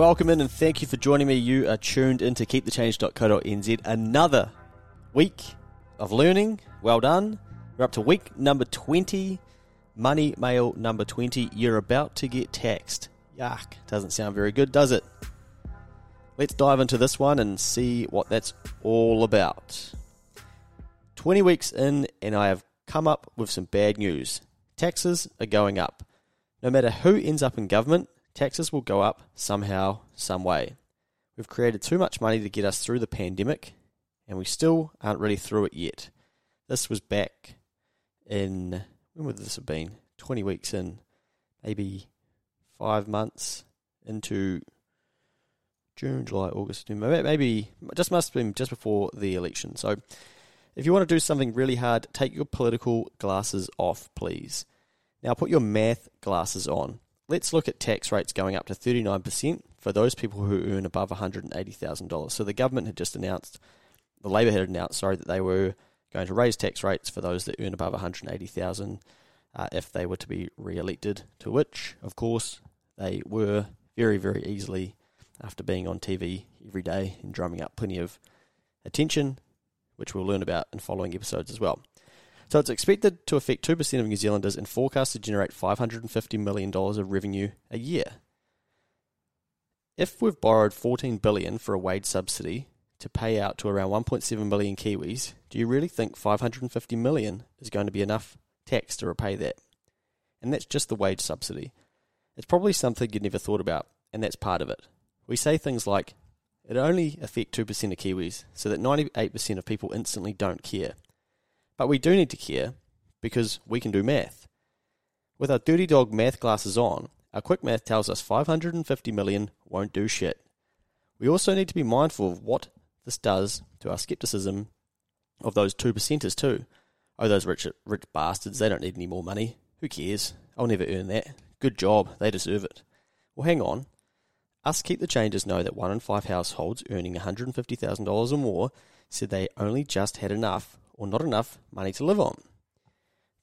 welcome in and thank you for joining me. You are tuned in to keepthechange.co.nz. Another week of learning. Well done. We're up to week number 20, money mail number 20. You're about to get taxed. Yuck. Doesn't sound very good, does it? Let's dive into this one and see what that's all about. 20 weeks in, and I have come up with some bad news. Taxes are going up. No matter who ends up in government, taxes will go up somehow, some way. We've created too much money to get us through the pandemic, and we still aren't really through it yet. This was back in, when would this have been? 20 weeks in, maybe five months into June, July, August, maybe just must have been just before the election. So if you want to do something really hard, take your political glasses off, please. Now put your math glasses on. Let's look at tax rates going up to 39% for those people who earn above $180,000. So the government had just announced, the Labor had announced, sorry, that they were going to raise tax rates for those that earn above 180,000 uh, if they were to be re-elected, to which, of course, they were very, very easily after being on TV every day and drumming up plenty of attention, which we'll learn about in following episodes as well. So it's expected to affect 2% of New Zealanders and forecast to generate $550 million of revenue a year. If we've borrowed 14 billion for a wage subsidy to pay out to around 1.7 million Kiwis, do you really think 550 million is going to be enough tax to repay that? And that's just the wage subsidy. It's probably something you'd never thought about, and that's part of it. We say things like, it only affect 2% of Kiwis, so that 98% of people instantly don't care. But we do need to care because we can do math. With our dirty dog math glasses on, our quick math tells us 550 million won't do shit. We also need to be mindful of what this does to our skepticism of those 2 percenters too. Oh, those rich, rich bastards, they don't need any more money. Who cares? I'll never earn that. Good job, they deserve it. Well, hang on. Us Keep the Changes know that one in five households earning $150,000 or more said they only just had enough or not enough money to live on.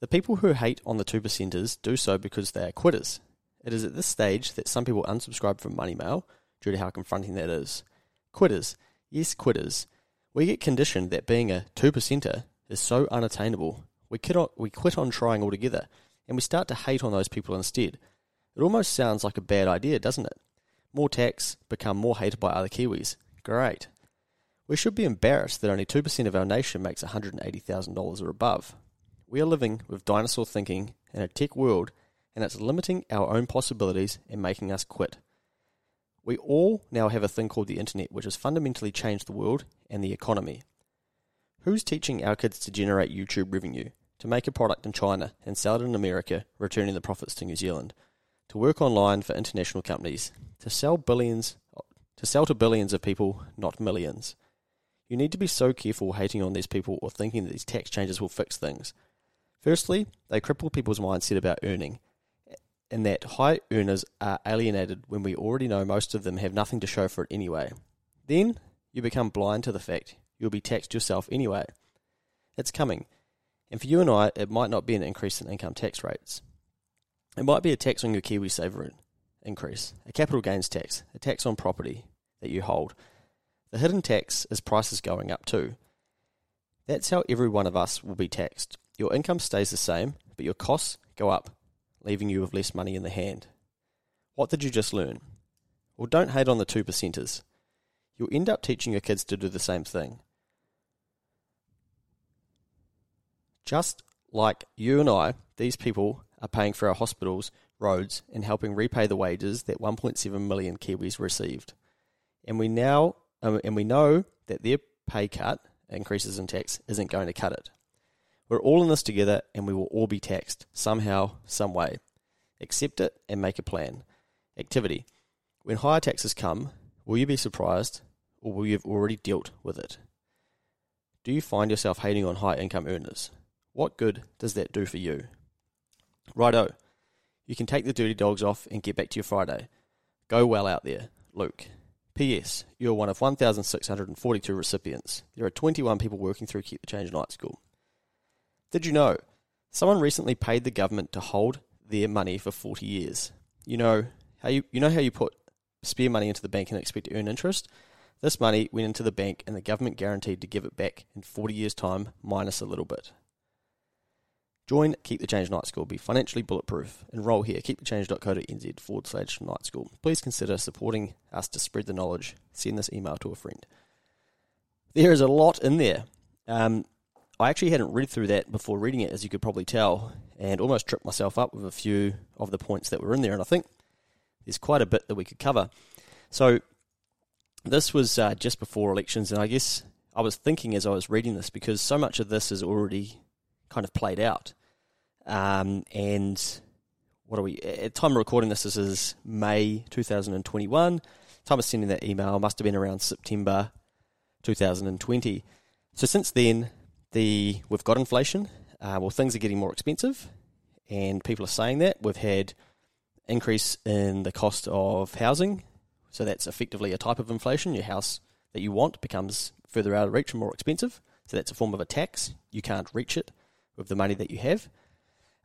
The people who hate on the two percenters do so because they are quitters. It is at this stage that some people unsubscribe from Money Mail due to how confronting that is. Quitters, yes, quitters. We get conditioned that being a two percenter is so unattainable. We quit, on, we quit on trying altogether, and we start to hate on those people instead. It almost sounds like a bad idea, doesn't it? More tax, become more hated by other Kiwis. Great. We should be embarrassed that only 2% of our nation makes $180,000 or above. We are living with dinosaur thinking in a tech world, and it's limiting our own possibilities and making us quit. We all now have a thing called the internet, which has fundamentally changed the world and the economy. Who's teaching our kids to generate YouTube revenue, to make a product in China and sell it in America, returning the profits to New Zealand, to work online for international companies, to sell billions, to sell to billions of people, not millions? You need to be so careful hating on these people or thinking that these tax changes will fix things. Firstly, they cripple people's mindset about earning, and that high earners are alienated when we already know most of them have nothing to show for it anyway. Then you become blind to the fact you'll be taxed yourself anyway. It's coming, and for you and I, it might not be an increase in income tax rates. It might be a tax on your KiwiSaver increase, a capital gains tax, a tax on property that you hold the hidden tax is prices going up too. That's how every one of us will be taxed. Your income stays the same, but your costs go up, leaving you with less money in the hand. What did you just learn? Well, don't hate on the two percenters. You'll end up teaching your kids to do the same thing. Just like you and I, these people are paying for our hospitals, roads, and helping repay the wages that 1.7 million Kiwis received. And we now um, and we know that their pay cut, increases in tax, isn't going to cut it. We're all in this together and we will all be taxed somehow, some way. Accept it and make a plan. Activity. When higher taxes come, will you be surprised or will you have already dealt with it? Do you find yourself hating on high income earners? What good does that do for you? Righto. You can take the dirty dogs off and get back to your Friday. Go well out there. Luke. P.S. You are one of 1,642 recipients. There are 21 people working through Keep the Change Night School. Did you know? Someone recently paid the government to hold their money for 40 years. You know how you, you know how you put spare money into the bank and expect to earn interest. This money went into the bank and the government guaranteed to give it back in 40 years' time, minus a little bit. Join Keep the Change Night School. Be financially bulletproof. Enroll here, keepthechange.co.nz forward slash night school. Please consider supporting us to spread the knowledge. Send this email to a friend. There is a lot in there. Um, I actually hadn't read through that before reading it, as you could probably tell, and almost tripped myself up with a few of the points that were in there. And I think there's quite a bit that we could cover. So, this was uh, just before elections, and I guess I was thinking as I was reading this because so much of this is already kind of played out. Um, and what are we at time of recording this? This is May 2021. Time of sending that email must have been around September 2020. So since then, the we've got inflation. Uh, well, things are getting more expensive, and people are saying that we've had increase in the cost of housing. So that's effectively a type of inflation. Your house that you want becomes further out of reach and more expensive. So that's a form of a tax. You can't reach it with the money that you have.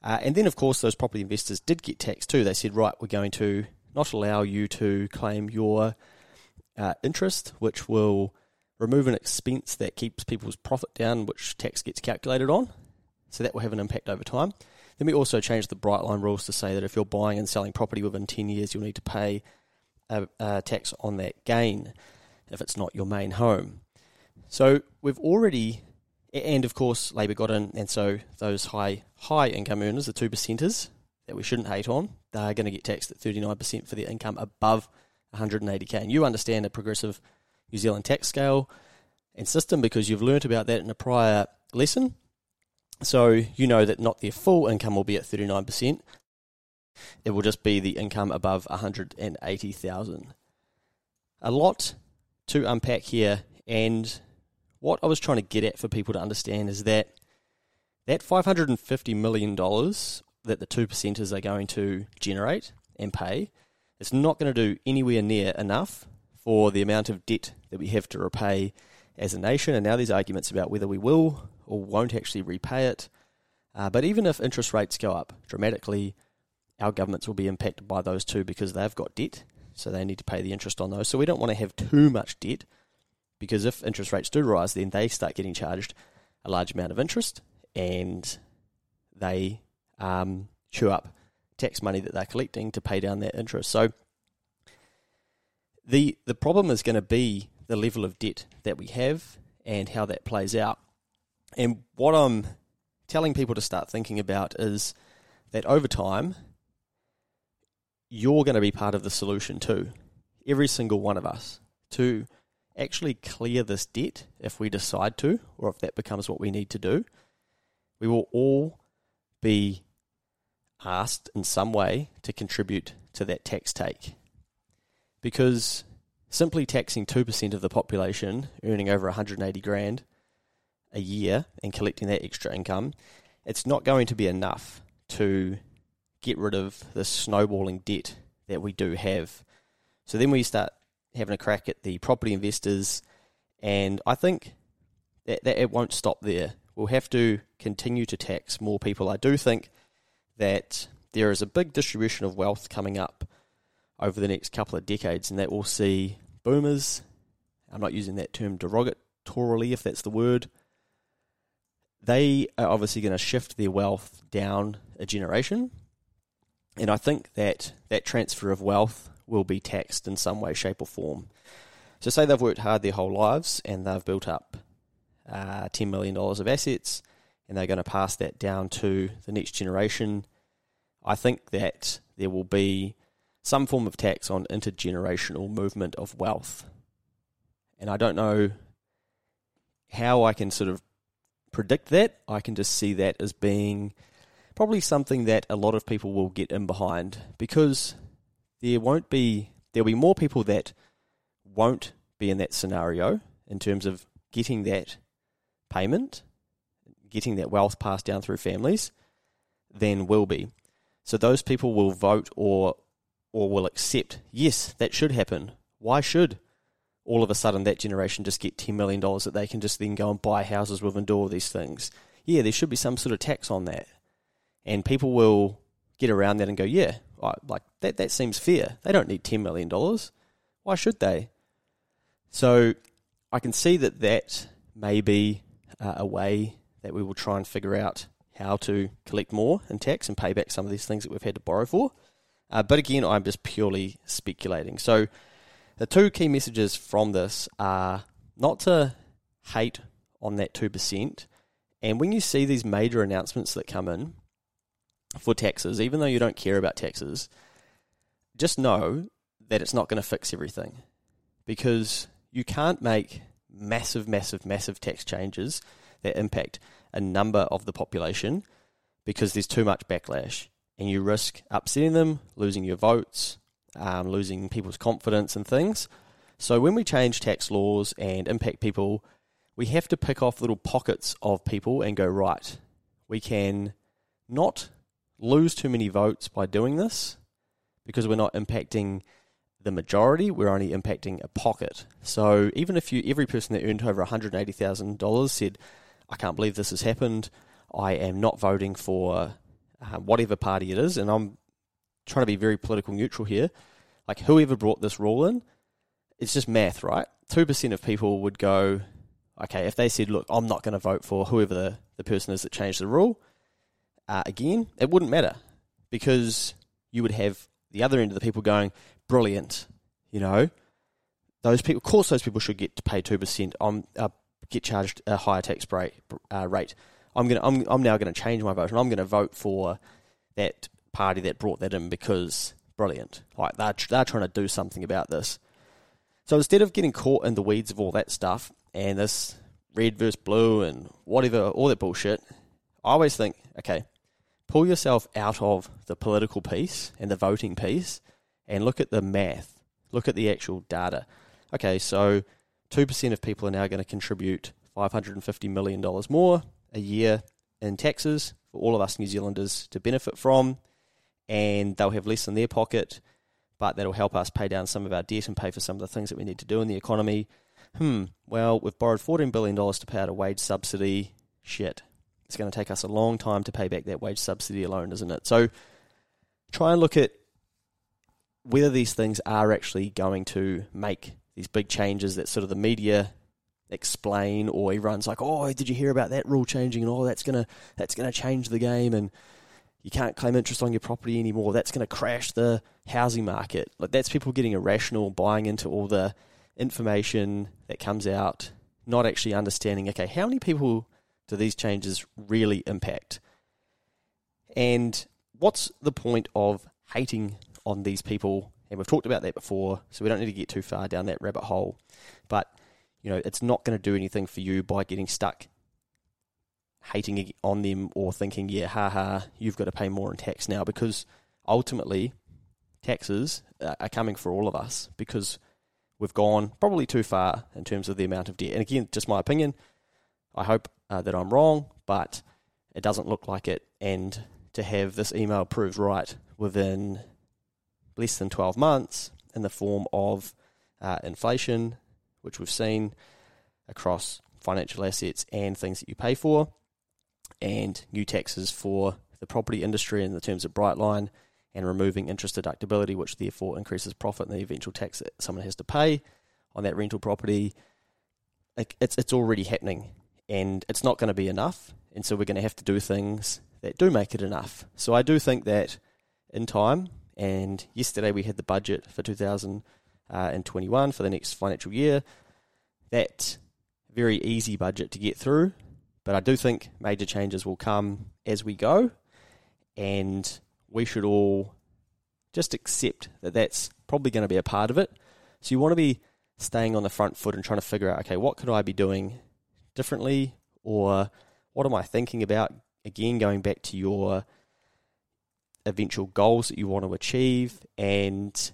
Uh, and then, of course, those property investors did get taxed too. They said, right, we're going to not allow you to claim your uh, interest, which will remove an expense that keeps people's profit down, which tax gets calculated on. So that will have an impact over time. Then we also changed the bright line rules to say that if you're buying and selling property within 10 years, you'll need to pay a, a tax on that gain if it's not your main home. So we've already and of course, Labor got in, and so those high high income earners, the two percenters that we shouldn't hate on, they're going to get taxed at thirty nine percent for their income above one hundred and eighty k. And you understand the progressive New Zealand tax scale and system because you've learnt about that in a prior lesson. So you know that not their full income will be at thirty nine percent. It will just be the income above one hundred and eighty thousand. A lot to unpack here, and what I was trying to get at for people to understand is that that $550 million that the two percenters are going to generate and pay, it's not going to do anywhere near enough for the amount of debt that we have to repay as a nation. And now there's arguments about whether we will or won't actually repay it. Uh, but even if interest rates go up dramatically, our governments will be impacted by those too because they've got debt, so they need to pay the interest on those. So we don't want to have too much debt because if interest rates do rise, then they start getting charged a large amount of interest and they um, chew up tax money that they're collecting to pay down that interest. So the the problem is going to be the level of debt that we have and how that plays out. And what I'm telling people to start thinking about is that over time, you're going to be part of the solution too. Every single one of us to actually clear this debt if we decide to, or if that becomes what we need to do, we will all be asked in some way to contribute to that tax take. Because simply taxing 2% of the population earning over 180 grand a year and collecting that extra income, it's not going to be enough to get rid of the snowballing debt that we do have. So then we start having a crack at the property investors, and I think that, that it won't stop there. We'll have to continue to tax more people. I do think that there is a big distribution of wealth coming up over the next couple of decades, and that will see boomers. I'm not using that term derogatorily, if that's the word. They are obviously going to shift their wealth down a generation, and I think that that transfer of wealth will be taxed in some way, shape, or form. So, say they've worked hard their whole lives and they've built up uh, $10 million of assets and they're going to pass that down to the next generation. I think that there will be some form of tax on intergenerational movement of wealth. And I don't know how I can sort of predict that. I can just see that as being probably something that a lot of people will get in behind because there won't be there'll be more people that won't be in that scenario in terms of getting that payment, getting that wealth passed down through families, than will be. So those people will vote or or will accept, yes, that should happen. Why should all of a sudden that generation just get $10 million that they can just then go and buy houses with and do all these things? Yeah, there should be some sort of tax on that. And people will get around that and go, yeah, like that, that seems fair. They don't need $10 million. Why should they? So I can see that that may be uh, a way that we will try and figure out how to collect more in tax and pay back some of these things that we've had to borrow for. Uh, but again, I'm just purely speculating. So the two key messages from this are not to hate on that 2%. And when you see these major announcements that come in for taxes, even though you don't care about taxes, just know that it's not going to fix everything because you can't make massive, massive, massive tax changes that impact a number of the population because there's too much backlash and you risk upsetting them, losing your votes, um, losing people's confidence and things. So when we change tax laws and impact people, we have to pick off little pockets of people and go, right, we can not lose too many votes by doing this because we're not impacting the majority, we're only impacting a pocket. So even if you every person that earned over $180,000 said, I can't believe this has happened, I am not voting for uh, whatever party it is, and I'm trying to be very political neutral here. Like whoever brought this rule in, it's just math, right? Two percent of people would go, okay, if they said, look, I'm not going to vote for whoever the, the person is that changed the rule, uh, again, it wouldn't matter because you would have the other end of the people going, brilliant, you know, those people, of course, those people should get to pay two percent. I'm uh, get charged a higher tax rate. Uh, rate. I'm gonna, I'm, I'm now going to change my vote, and I'm going to vote for that party that brought that in because brilliant. Like they're they're trying to do something about this. So instead of getting caught in the weeds of all that stuff and this red versus blue and whatever, all that bullshit, I always think, okay, pull yourself out of the political piece and the voting piece and look at the math, look at the actual data. Okay, so 2% of people are now going to contribute $550 million more a year in taxes for all of us New Zealanders to benefit from, and they'll have less in their pocket, but that'll help us pay down some of our debt and pay for some of the things that we need to do in the economy. Hmm, well, we've borrowed $14 billion to pay out a wage subsidy. Shit, it's going to take us a long time to pay back that wage subsidy alone, isn't it? So try and look at whether these things are actually going to make these big changes that sort of the media explain or everyone's like, "Oh, did you hear about that rule changing and oh, that's going to that's going to change the game and you can't claim interest on your property anymore. That's going to crash the housing market." Like that's people getting irrational buying into all the information that comes out, not actually understanding, okay, how many people do these changes really impact? And what's the point of hating on these people? And we've talked about that before, so we don't need to get too far down that rabbit hole. But you know, it's not going to do anything for you by getting stuck hating on them or thinking, yeah, ha ha, you've got to pay more in tax now because ultimately taxes are coming for all of us because we've gone probably too far in terms of the amount of debt. And again, just my opinion. I hope uh, that I'm wrong, but it doesn't look like it. And to have this email proved right within less than 12 months in the form of uh, inflation, which we've seen across financial assets and things that you pay for, and new taxes for the property industry in the terms of Brightline, and removing interest deductibility, which therefore increases profit and the eventual tax that someone has to pay on that rental property. It's it's already happening, and it's not going to be enough. And so we're going to have to do things that do make it enough. So I do think that in time, and yesterday we had the budget for 2021 uh, for the next financial year. That very easy budget to get through, but I do think major changes will come as we go, and we should all just accept that that's probably going to be a part of it. So you want to be staying on the front foot and trying to figure out, okay, what could I be doing differently, or what am I thinking about? Again, going back to your eventual goals that you want to achieve and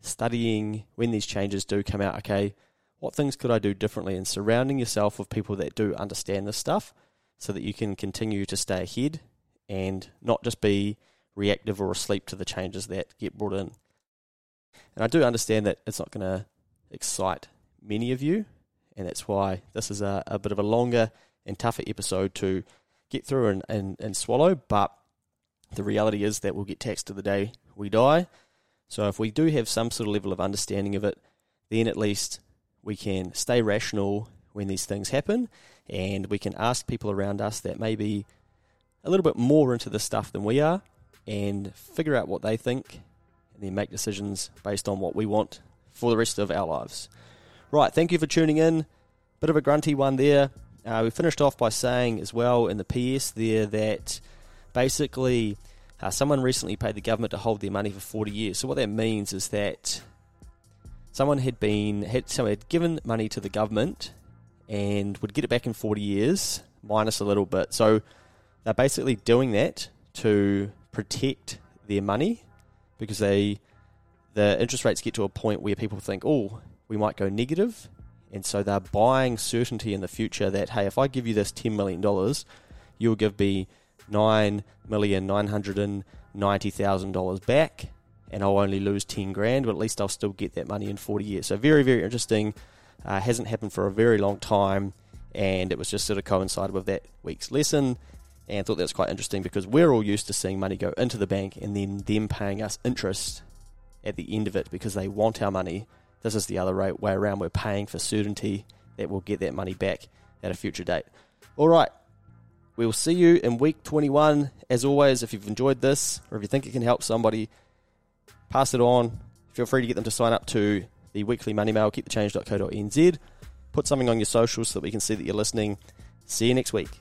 studying when these changes do come out, okay, what things could I do differently? And surrounding yourself with people that do understand this stuff so that you can continue to stay ahead and not just be reactive or asleep to the changes that get brought in. And I do understand that it's not going to excite many of you, and that's why this is a, a bit of a longer and tougher episode to get through and, and, and swallow. But the reality is that we'll get taxed to the day we die. So if we do have some sort of level of understanding of it, then at least we can stay rational when these things happen and we can ask people around us that may be a little bit more into this stuff than we are and figure out what they think and then make decisions based on what we want for the rest of our lives. Right, thank you for tuning in. Bit of a grunty one there. Uh, we finished off by saying as well in the PS there that basically uh, someone recently paid the government to hold their money for 40 years. So what that means is that someone had been had someone had given money to the government and would get it back in 40 years minus a little bit. So they're basically doing that to protect their money because they the interest rates get to a point where people think, "Oh, we might go negative." And so they're buying certainty in the future that hey, if I give you this 10 million dollars, you'll give me nine million nine hundred and ninety thousand dollars back, and I'll only lose ten grand, but at least I'll still get that money in forty years. So very very interesting. Uh, hasn't happened for a very long time, and it was just sort of coincided with that week's lesson. And thought that was quite interesting because we're all used to seeing money go into the bank and then them paying us interest at the end of it because they want our money. This is the other way around. We're paying for certainty that we'll get that money back at a future date. All right, we will see you in week 21. As always, if you've enjoyed this or if you think it can help somebody, pass it on. Feel free to get them to sign up to the weekly money mail, keepthechange.co.nz. Put something on your socials so that we can see that you're listening. See you next week.